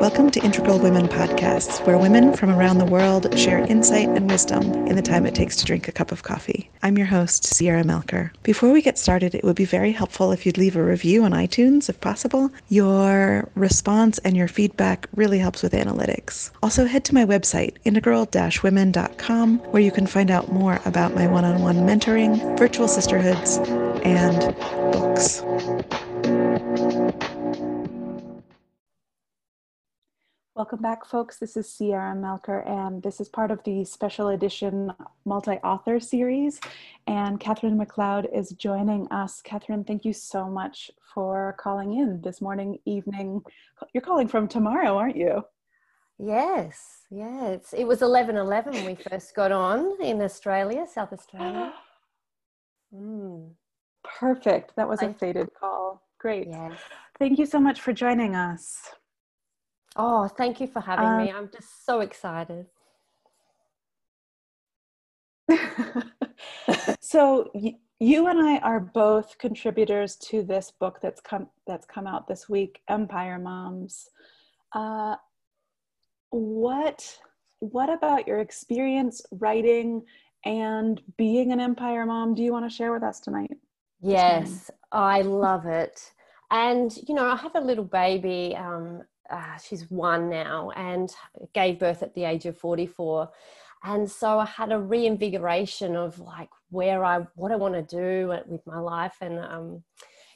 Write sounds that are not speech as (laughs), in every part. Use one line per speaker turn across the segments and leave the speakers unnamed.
Welcome to Integral Women Podcasts, where women from around the world share insight and wisdom in the time it takes to drink a cup of coffee. I'm your host, Sierra Melcher. Before we get started, it would be very helpful if you'd leave a review on iTunes, if possible. Your response and your feedback really helps with analytics. Also, head to my website, integral-women.com, where you can find out more about my one-on-one mentoring, virtual sisterhoods, and books. Welcome back, folks. This is Sierra Melcher, and this is part of the special edition multi author series. And Katherine McLeod is joining us. Katherine, thank you so much for calling in this morning, evening. You're calling from tomorrow, aren't you?
Yes, yes. It was 11 11 when we first got on in Australia, South Australia. (gasps)
Mm. Perfect. That was a fated call. Great. Yes. Thank you so much for joining us.
Oh, thank you for having um, me. I'm just so excited. (laughs)
so y- you and I are both contributors to this book that's come that's come out this week, Empire Moms. Uh, what what about your experience writing and being an empire mom do you want to share with us tonight?
Yes, I love it. And you know, I have a little baby um, uh, she's one now and gave birth at the age of 44 and so i had a reinvigoration of like where i what i want to do with my life. And um,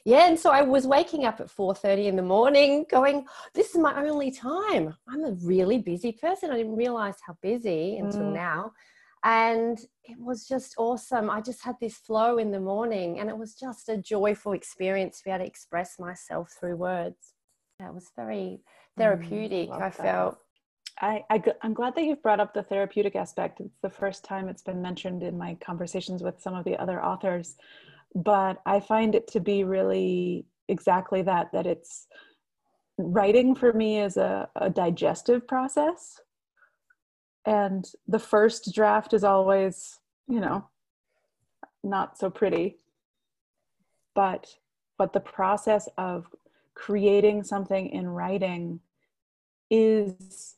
yeah and so i was waking up at 4.30 in the morning going this is my only time. I'm a really busy person. I didn't realize how busy until mm. now. And it was just awesome i just had this flow in the morning and it was just a joyful experience to be able to express myself through words it was very therapeutic. Mm, I felt.
I, I am glad that you've brought up the therapeutic aspect. It's the first time it's been mentioned in my conversations with some of the other authors, but I find it to be really exactly that. That it's writing for me is a, a digestive process, and the first draft is always, you know, not so pretty, but but the process of creating something in writing is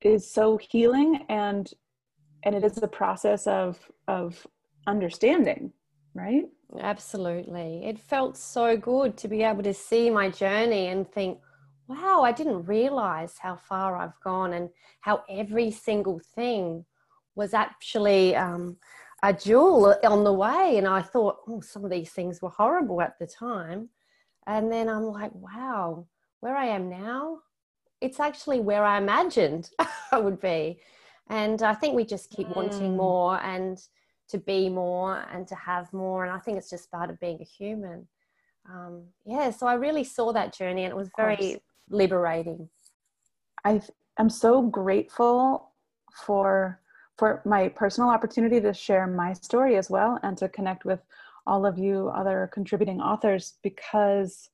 is so healing and and it is a process of of understanding right?
Absolutely. It felt so good to be able to see my journey and think wow i didn't realize how far i've gone and how every single thing was actually um, a jewel on the way and i thought oh some of these things were horrible at the time and then I'm like, wow, where I am now, it's actually where I imagined (laughs) I would be. And I think we just keep mm. wanting more and to be more and to have more. And I think it's just part of being a human. Um, yeah, so I really saw that journey and it was very liberating.
I am so grateful for for my personal opportunity to share my story as well and to connect with all of you other contributing authors because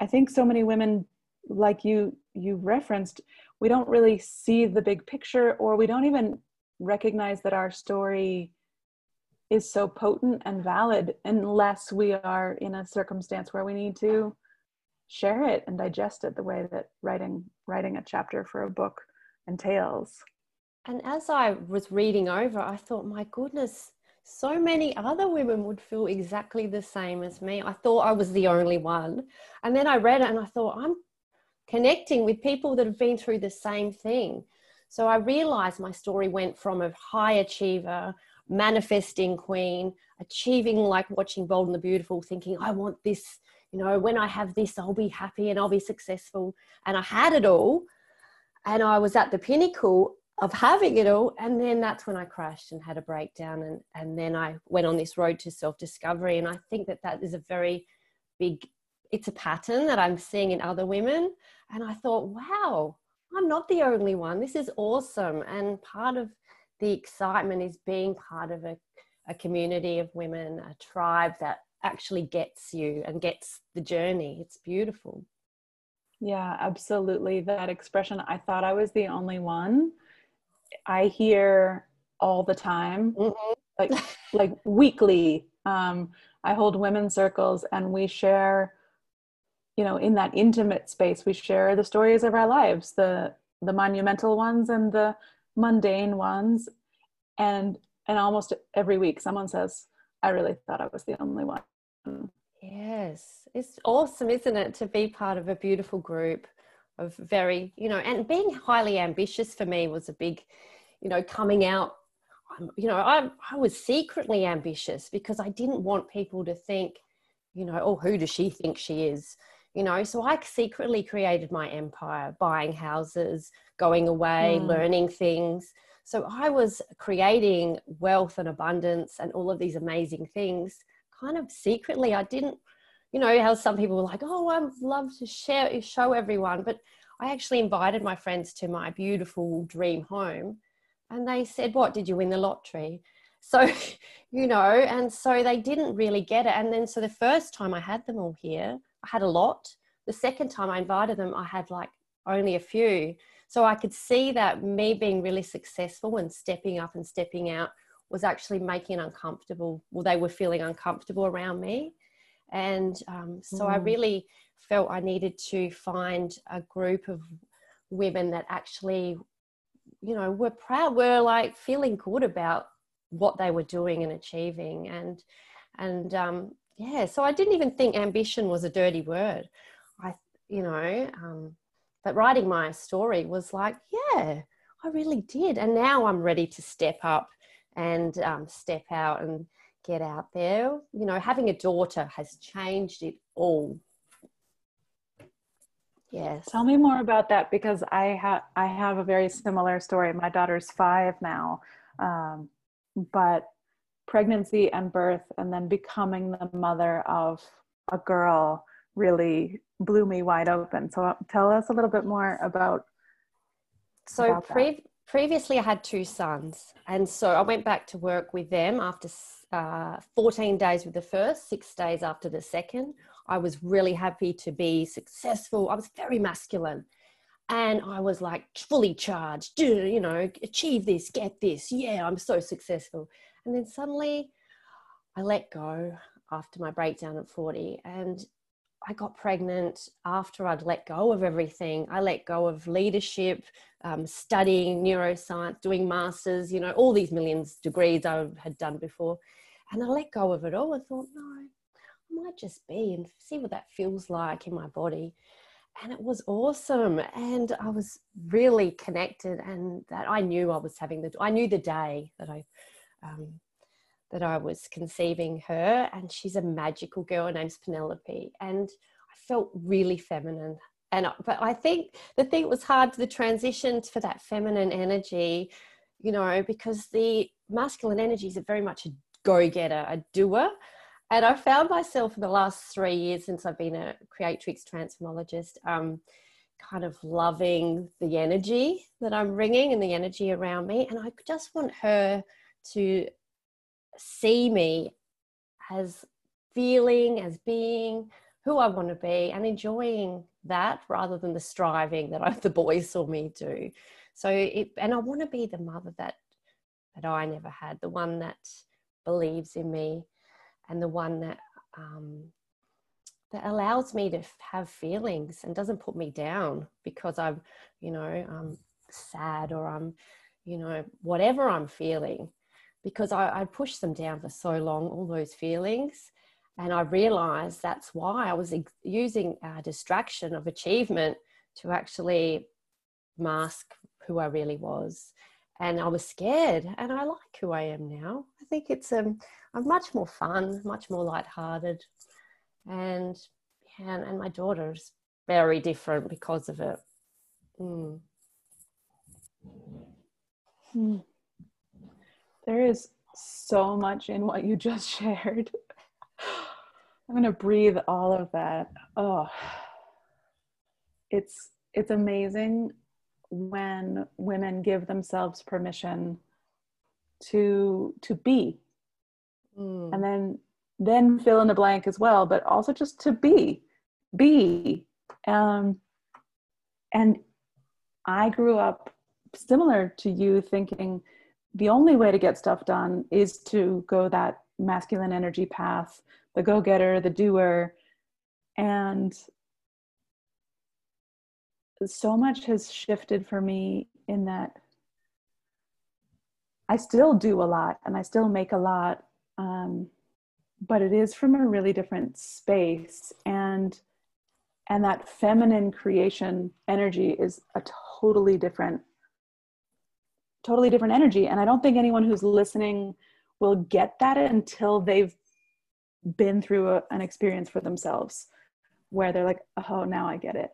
I think so many women like you you referenced we don't really see the big picture or we don't even recognize that our story is so potent and valid unless we are in a circumstance where we need to share it and digest it the way that writing writing a chapter for a book entails
and as i was reading over i thought my goodness so many other women would feel exactly the same as me. I thought I was the only one. And then I read it and I thought, I'm connecting with people that have been through the same thing. So I realized my story went from a high achiever, manifesting queen, achieving like watching Bold and the Beautiful, thinking, I want this, you know, when I have this, I'll be happy and I'll be successful. And I had it all. And I was at the pinnacle of having it all and then that's when i crashed and had a breakdown and and then i went on this road to self discovery and i think that that is a very big it's a pattern that i'm seeing in other women and i thought wow i'm not the only one this is awesome and part of the excitement is being part of a, a community of women a tribe that actually gets you and gets the journey it's beautiful
yeah absolutely that expression i thought i was the only one I hear all the time, mm-hmm. like (laughs) like weekly. Um, I hold women's circles, and we share you know in that intimate space we share the stories of our lives the the monumental ones and the mundane ones and and almost every week someone says i really thought i was the only one.
Yes. It's awesome isn't it to be part of a beautiful group of very you know and being highly ambitious for me was a big you know coming out. You know i i was secretly ambitious because i didn't want people to think you know oh who does she think she is? You know so i secretly created my empire buying houses going away mm. learning things so i was creating wealth and abundance and all of these amazing things kind of secretly i didn't you know how some people were like oh I'd love to share show everyone but i actually invited my friends to my beautiful dream home and they said what did you win the lottery (laughs) so you know and so they didn't really get it and then so the first time i had them all here I had a lot. The second time I invited them, I had like only a few. So I could see that me being really successful and stepping up and stepping out was actually making uncomfortable. Well, they were feeling uncomfortable around me. And um, so mm. I really felt I needed to find a group of women that actually, you know, were proud, were like feeling good about what they were doing and achieving. And and um, yeah so i didn't even think ambition was a dirty word i you know um, but writing my story was like yeah i really did. And now i'm ready to step up and um, step out and get out there. You know having a daughter has changed it all.
Yes. Tell me more about that because i have i have a very similar story. My daughter's five now um, but pregnancy and birth and then becoming the mother of a girl really blew me wide open. So tell us a little bit more about.
So about pre- previously I had two sons, and so I went back to work with them after uh, 14 days with the first, six days after the second. I was really happy to be successful. I was very masculine. And I was like fully charged, do you know, achieve this, get this. Yeah, I'm so successful. And then suddenly I let go after my breakdown at 40 and I got pregnant after I'd let go of everything. I let go of leadership, um, studying neuroscience, doing masters, you know, all these millions degrees I had done before. And I let go of it all and thought, no, I might just be and see what that feels like in my body. And it was awesome. And I was really connected and that I knew I was having the, I knew the day that I um, that I was conceiving her, and she's a magical girl. Her name's Penelope, and I felt really feminine. And but I think the thing that was hard the transition for that feminine energy, you know, because the masculine energy is very much a go-getter, a doer. And I found myself in the last three years since I've been a creatrix transformologist, um, kind of loving the energy that I'm bringing and the energy around me. And I just want her to see me as feeling, as being who I want to be and enjoying that rather than the striving that (laughs) I, the boys saw me do. So, it, and I want to be the mother that that I never had, the one that believes in me, and the one that um, that allows me to have feelings and doesn't put me down because I'm, you know, I'm sad or I'm, you know, whatever I'm feeling because I, I pushed them down for so long, all those feelings. And I realized that's why I was using a distraction of achievement to actually mask who I really was. And I was scared, and I like who I am now. I think it's um, I'm much more fun, much more lighthearted, and and, and my daughter's very different because of it. Mm.
Hmm. There is so much in what you just (laughs) shared. I'm going to breathe all of that. Oh. It's it's amazing when women give themselves permission to to be. Mm. And then then fill in the blank as well, but also just to be. Be. Um and I grew up similar to you thinking the only way to get stuff done is to go that masculine energy path, the go getter, the doer. And so much has shifted for me in that I still do a lot and I still make a lot, um, but it is from a really different space and and that feminine creation energy is a totally different totally different energy. And i don't think anyone who's listening will get that until they've been through a, an experience for themselves where they're like oh now i get it.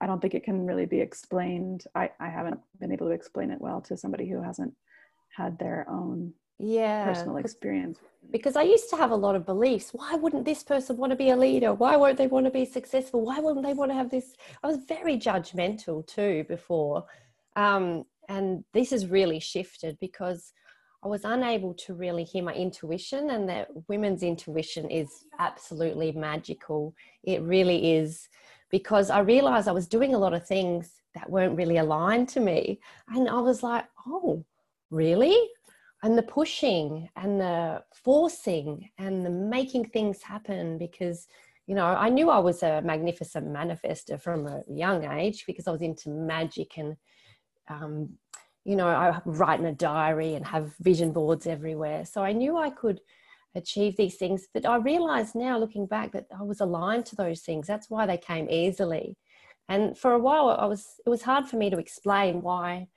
I don't think it can really be explained. I, I haven't been able to explain it well to somebody who hasn't had their own
yeah.
personal experience.
Because i used to have a lot of beliefs. Why wouldn't this person want to be a leader? Why won't they want to be successful? Why wouldn't they want to have this? I was very judgmental too before. Um, and this has really shifted because i was unable to really hear my intuition and that women's intuition is absolutely magical. It really is because i realized i was doing a lot of things that weren't really aligned to me. And i was like oh really? And the pushing and the forcing and the making things happen because you know i knew i was a magnificent manifester from a young age because i was into magic and um, you know i write in a diary and have vision boards everywhere. So i knew i could achieve these things but i realized now looking back that i was aligned to those things. That's why they came easily. And for a while i was it was hard for me to explain why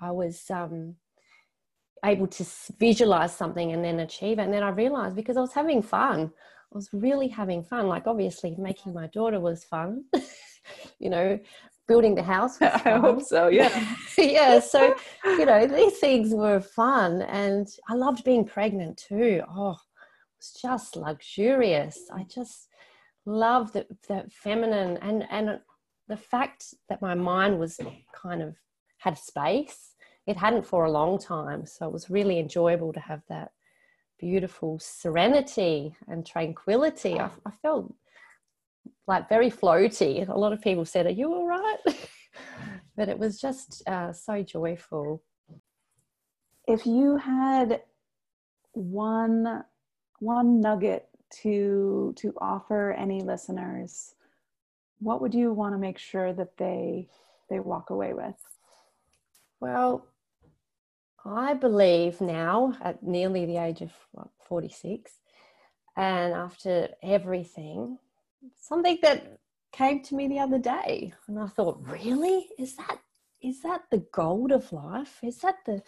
i was um, able to visualize something and then achieve it. And then I realized because I was having fun, I was really having fun. Like obviously making my daughter was fun, (laughs) you know, building the house. (laughs) I
hope so. Yeah. (laughs)
yeah. So, you know, these things were fun. And I loved being pregnant too. Oh, it was just luxurious. I just love the, the feminine and, and the fact that my mind was kind of had space it hadn't for a long time. So it was really enjoyable to have that beautiful serenity and tranquility. I, I felt like very floaty. A lot of people said, Are you all right? (laughs) but it was just uh, so joyful.
If you had one one nugget to to offer any listeners, what would you want to make sure that they they walk away with?
Well, I believe now, at nearly the age of 46, and after everything, something that came to me the other day, and I thought, really? Is that is that the gold of life? Is that the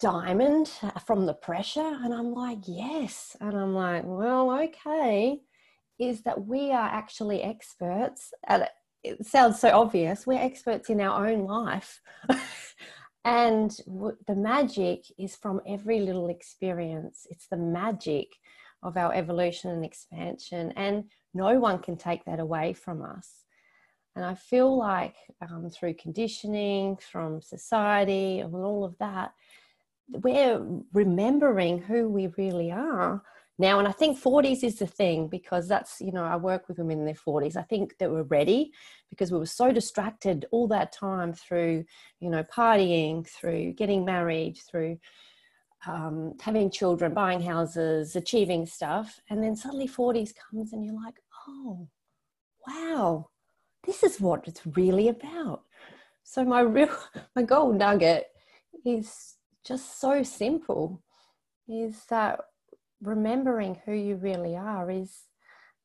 diamond from the pressure? And I'm like, yes. And I'm like, well, okay. Is that we are actually experts at it sounds so obvious. We're experts in our own life. (laughs) And the magic is from every little experience. It's the magic of our evolution and expansion. And no one can take that away from us. And I feel like um, through conditioning, from society, and all of that, we're remembering who we really are now and i think 40s is the thing because that's you know i work with women in their 40s i think that we're ready because we were so distracted all that time through you know partying through getting married through um, having children buying houses achieving stuff and then suddenly 40s comes and you're like oh wow this is what it's really about. So my (laughs) real my gold nugget is just so simple is that remembering who you really are is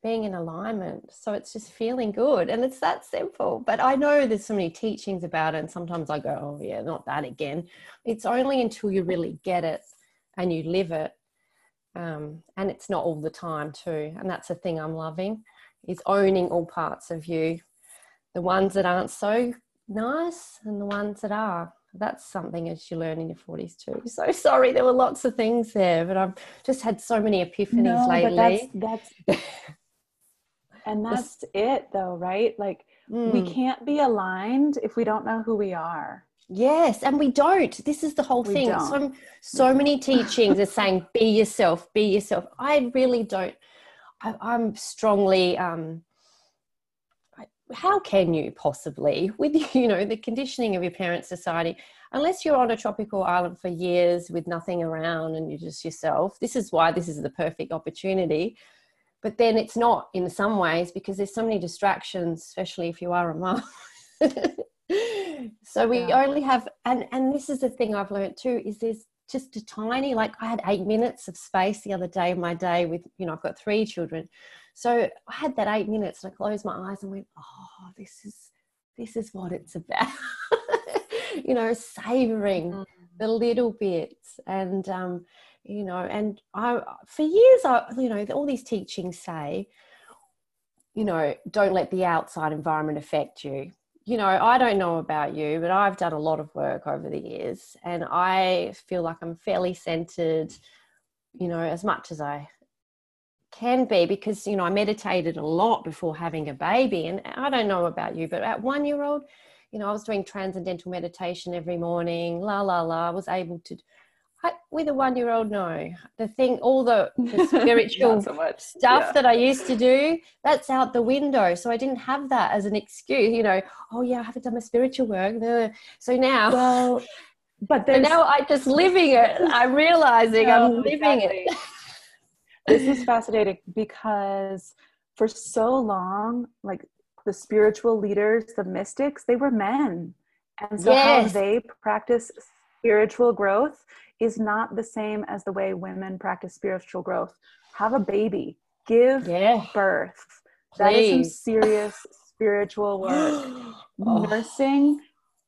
being in alignment. So it's just feeling good. And it's that simple. But I know there's so many teachings about it. And sometimes I go, oh, yeah, not that again. It's only until you really get it and you live it. Um, and it's not all the time, too. And that's the thing I'm loving is owning all parts of you the ones that aren't so nice and the ones that are that's something as you learn in your 40s too so (laughs) sorry there were lots of things there but i've just had so many epiphanies no, lately
that's, that's (laughs) and that's it though right? Like mm. we can't be aligned if we don't know who we are.
Yes and we don't. This is the whole we thing. so, so many (laughs) teachings are saying be yourself be yourself. I really don't I, am strongly um how can you possibly with (laughs) you know the conditioning of your parents society unless you're on a tropical island for years with nothing around and you're just yourself this is why this is the perfect opportunity but then it's not in some ways because there's so many distractions especially if you are a mom (laughs) so we yeah. only have and and this is the thing i've learned too is there's just a tiny like i had eight minutes of space the other day in my day with you know i've got three children so i had that eight minutes and i closed my eyes and went oh this is this is what it's about (laughs) you know savoring mm. the little bits and um you know and i for years i you know all these teachings say you know don't let the outside environment affect you you know, I don't know about you, but I've done a lot of work over the years and I feel like I'm fairly centered, you know, as much as I can be because, you know, I meditated a lot before having a baby. And I don't know about you, but at one year old, you know, I was doing transcendental meditation every morning, la, la, la. I was able to I, with a one year old, no. The thing, all the, the (laughs) spiritual so stuff yeah. that I used to do, that's out the window. So I didn't have that as an excuse, you know, oh yeah, I haven't done my spiritual work. So now, well, but now I'm just living it. I'm realizing no, I'm living exactly. it.
this is fascinating because for so long, like the spiritual leaders, the mystics, they were men. And so yes. how they practice spiritual growth is not the same as the way women practice spiritual growth. Have a baby, give yeah. birth. Please. That is some serious spiritual (gasps) work. oh. Nursing,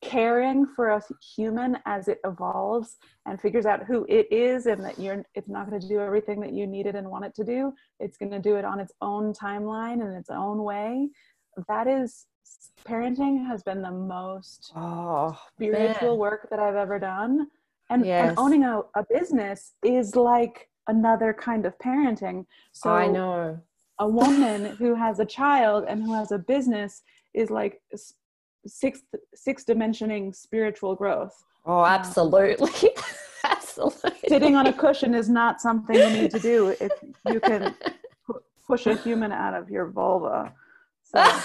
caring for a human as it evolves and figures out who it is and that you're it's not going to do everything that you need it and want it to do. It's going to do it on its own timeline and its own way. That is parenting has been the most oh, spiritual man. work that I've ever done and, yes. and owning a, a business is like another kind of parenting.
So i know.
a woman who has a child and who has a business is like sixth six dimensioning spiritual growth.
Oh um, absolutely. (laughs) Absolutely.
Sitting on a cushion is not something you need to do if you can (laughs) push a human out of your vulva. So (laughs)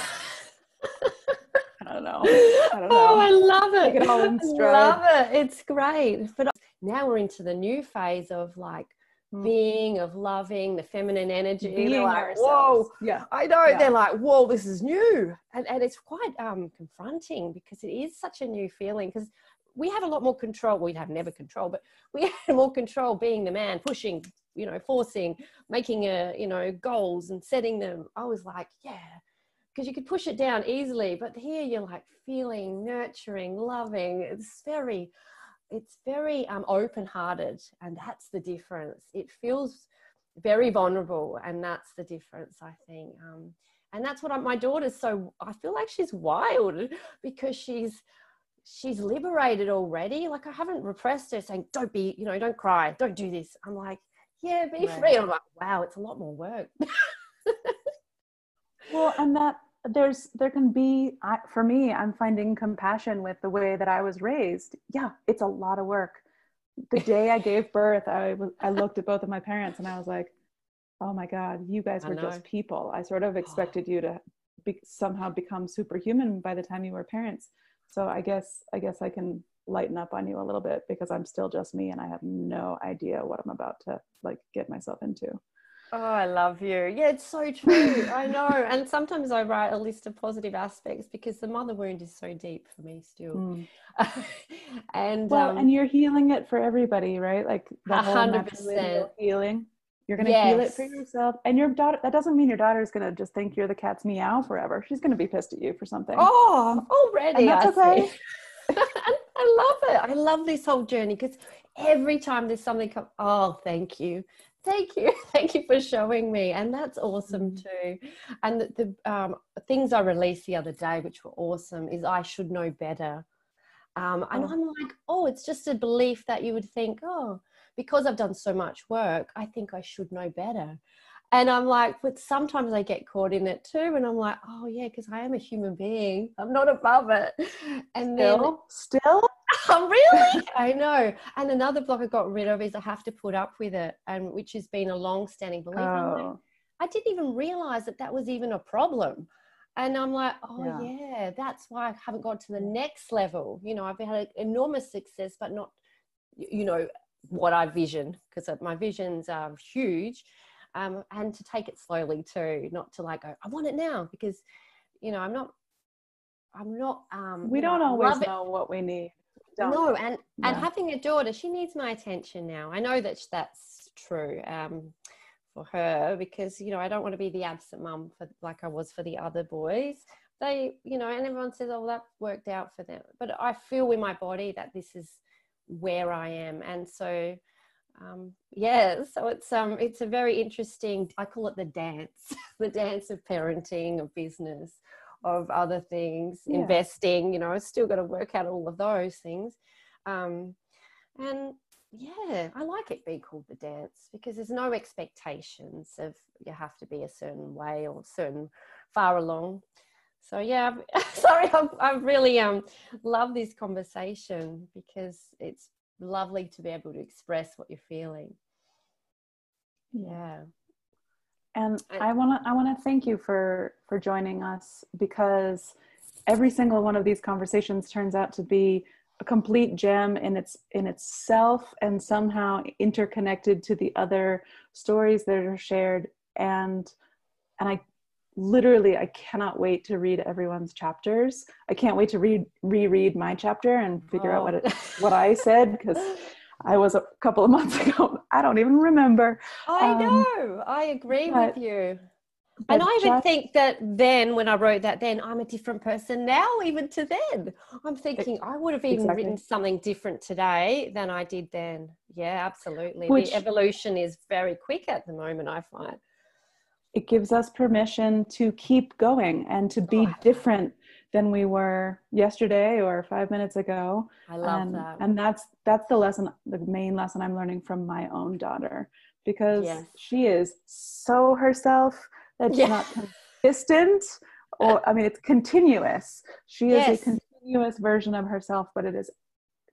don't know. I don't know. Oh,
I love it. Take it (laughs) in. Love it. It's great. But now we're into the new phase of like mm. being, of loving, the feminine energy. Being like, whoa. Yeah. I know. Yeah. They're like, whoa, this is new. And and it's quite um confronting because it is such a new feeling because we have a lot more control. We have never control, but we (laughs) have more control being the man, pushing, you know, forcing, making a, you know, goals and setting them. I was like, yeah, because you could push it down easily but here you're like feeling nurturing loving. It's very it's very um, open-hearted and that's the difference. It feels very vulnerable and that's the difference i think um, and that's what I, my daughter's so i feel like she's wild (laughs) because she's she's liberated already. Like i haven't repressed her saying don't be you know don't cry don't do this. I'm like yeah be right. free. I'm like wow it's a lot more work. (laughs)
Well and that there's there can be I, for me i'm finding compassion with the way that i was raised. Yeah it's a lot of work. The (laughs) day i gave birth i was i looked at both of my parents and i was like oh my god you guys were just people. I sort of (sighs) expected you to be, somehow become superhuman by the time you were parents. So i guess i guess i can lighten up on you a little bit because i'm still just me and i have no idea what i'm about to like get myself into
Oh, I love you. Yeah, it's so true. I (laughs) know. And sometimes I write a list of positive aspects because the mother wound is so deep for me still. Mm. (laughs)
and well, um, and you're healing it for everybody, right? Like the hundred percent healing. You're gonna yes. heal it for yourself, and your daughter. That doesn't mean your daughter is gonna just think you're the cat's meow forever. She's gonna be pissed at you for something.
Oh, already. And that's I okay. (laughs) I love it. I love this whole journey because every time there's something come, oh, thank you, thank you. (laughs) Thank you for showing me. And that's awesome mm. too. And the, the um, things i released the other day which were awesome is i should know better. Um, and oh. i'm like oh it's just a belief that you would think oh because i've done so much work i think i should know better and i'm like but sometimes i get caught in it too and i'm like oh yeah because i am a human being i'm not above it and
still then, still (laughs)
oh, really? I know. And another block I got rid of is I have to put up with it, and which has been a long-standing belief. Oh. I didn't even realize that that was even a problem. And I'm like, oh yeah. yeah, that's why I haven't got to the mm. next level. You know, I've had enormous success, but not, you know, what I vision because my visions are huge. Um, and to take it slowly too, not to like go, I want it now because, you know, I'm not I'm not. Um,
we don't know, always know what we need.
Don't. No, and and having a daughter, she needs my attention now. I know that that's true um, for her because you know I don't want to be the absent mum for like I was for the other boys. They, you know, and everyone says, "Oh, that worked out for them," but I feel with my body that this is where I am, and so um, yeah, so it's um it's a very interesting. I call it the dance, (laughs) the dance of parenting, of business, of other things, yeah. investing. You know, I still got to work out all of those things, um, and yeah, I like it being called the dance because there's no expectations of you have to be a certain way or certain far along. So yeah, (laughs) sorry, I've, I've really um love this conversation because it's lovely to be able to express what you're feeling. Yeah.
And I want to I want to thank you for for joining us because every single one of these conversations turns out to be a complete gem in its in itself and somehow interconnected to the other stories that are shared and and I literally I cannot wait to read everyone's chapters. I can't wait to read reread my chapter and figure oh. out what it, what I said because I was a couple of months (laughs) ago. I don't even remember.
I um, know. I agree but, with you. And I even just, think that then, when I wrote that, then I'm a different person now, even to then. I'm thinking I would have even exactly. written something different today than I did then. Yeah, absolutely. Which, the evolution is very quick at the moment, I find
it gives us permission to keep going and to be oh, different than we were yesterday or five minutes ago.
I love
and,
that.
And that's that's the lesson, the main lesson I'm learning from my own daughter because yes. she is so herself that she's yeah. not consistent or I mean it's continuous. She yes. is a continuous version of herself, but it is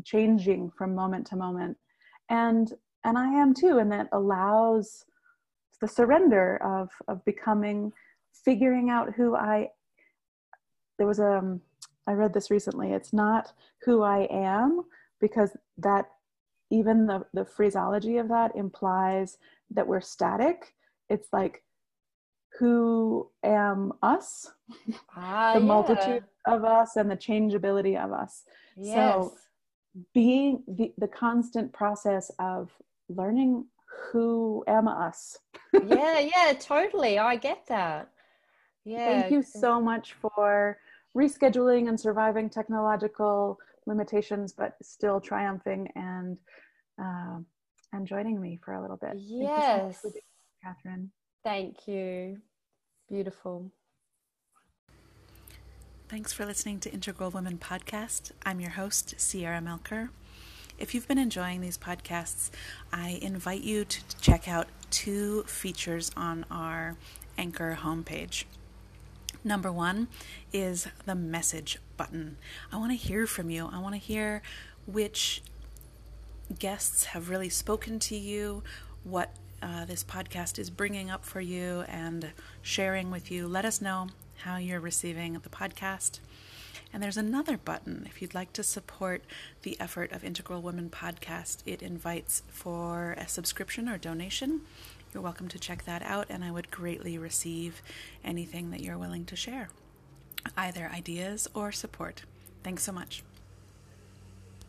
changing from moment to moment. And and I am too, and that allows the surrender of of becoming figuring out who i there was a um, i read this recently it's not who i am because that even the the phraseology of that implies that we're static it's like who am us ah, the yeah. multitude of us and the changeability of us yes. so being the, the constant process of learning who am us?
Yeah (laughs) yeah totally. I get that.
Yeah thank you so much for rescheduling and surviving technological limitations but still triumphing and uh, and joining me for a little bit.
Yes
thank you so katherine.
Thank you. Beautiful.
Thanks for listening to Integral Women Podcast. I'm your host, Sierra Melcher. If you've been enjoying these podcasts, I invite you to check out two features on our Anchor homepage. Number one is the message button. I want to hear from you. I want to hear which guests have really spoken to you, what uh, this podcast is bringing up for you, and sharing with you. Let us know how you're receiving the podcast. And there's another button if you'd like to support the effort of Integral Women Podcast. It invites for a subscription or donation. You're welcome to check that out, and I would greatly receive anything that you're willing to share, either ideas or support. Thanks so much.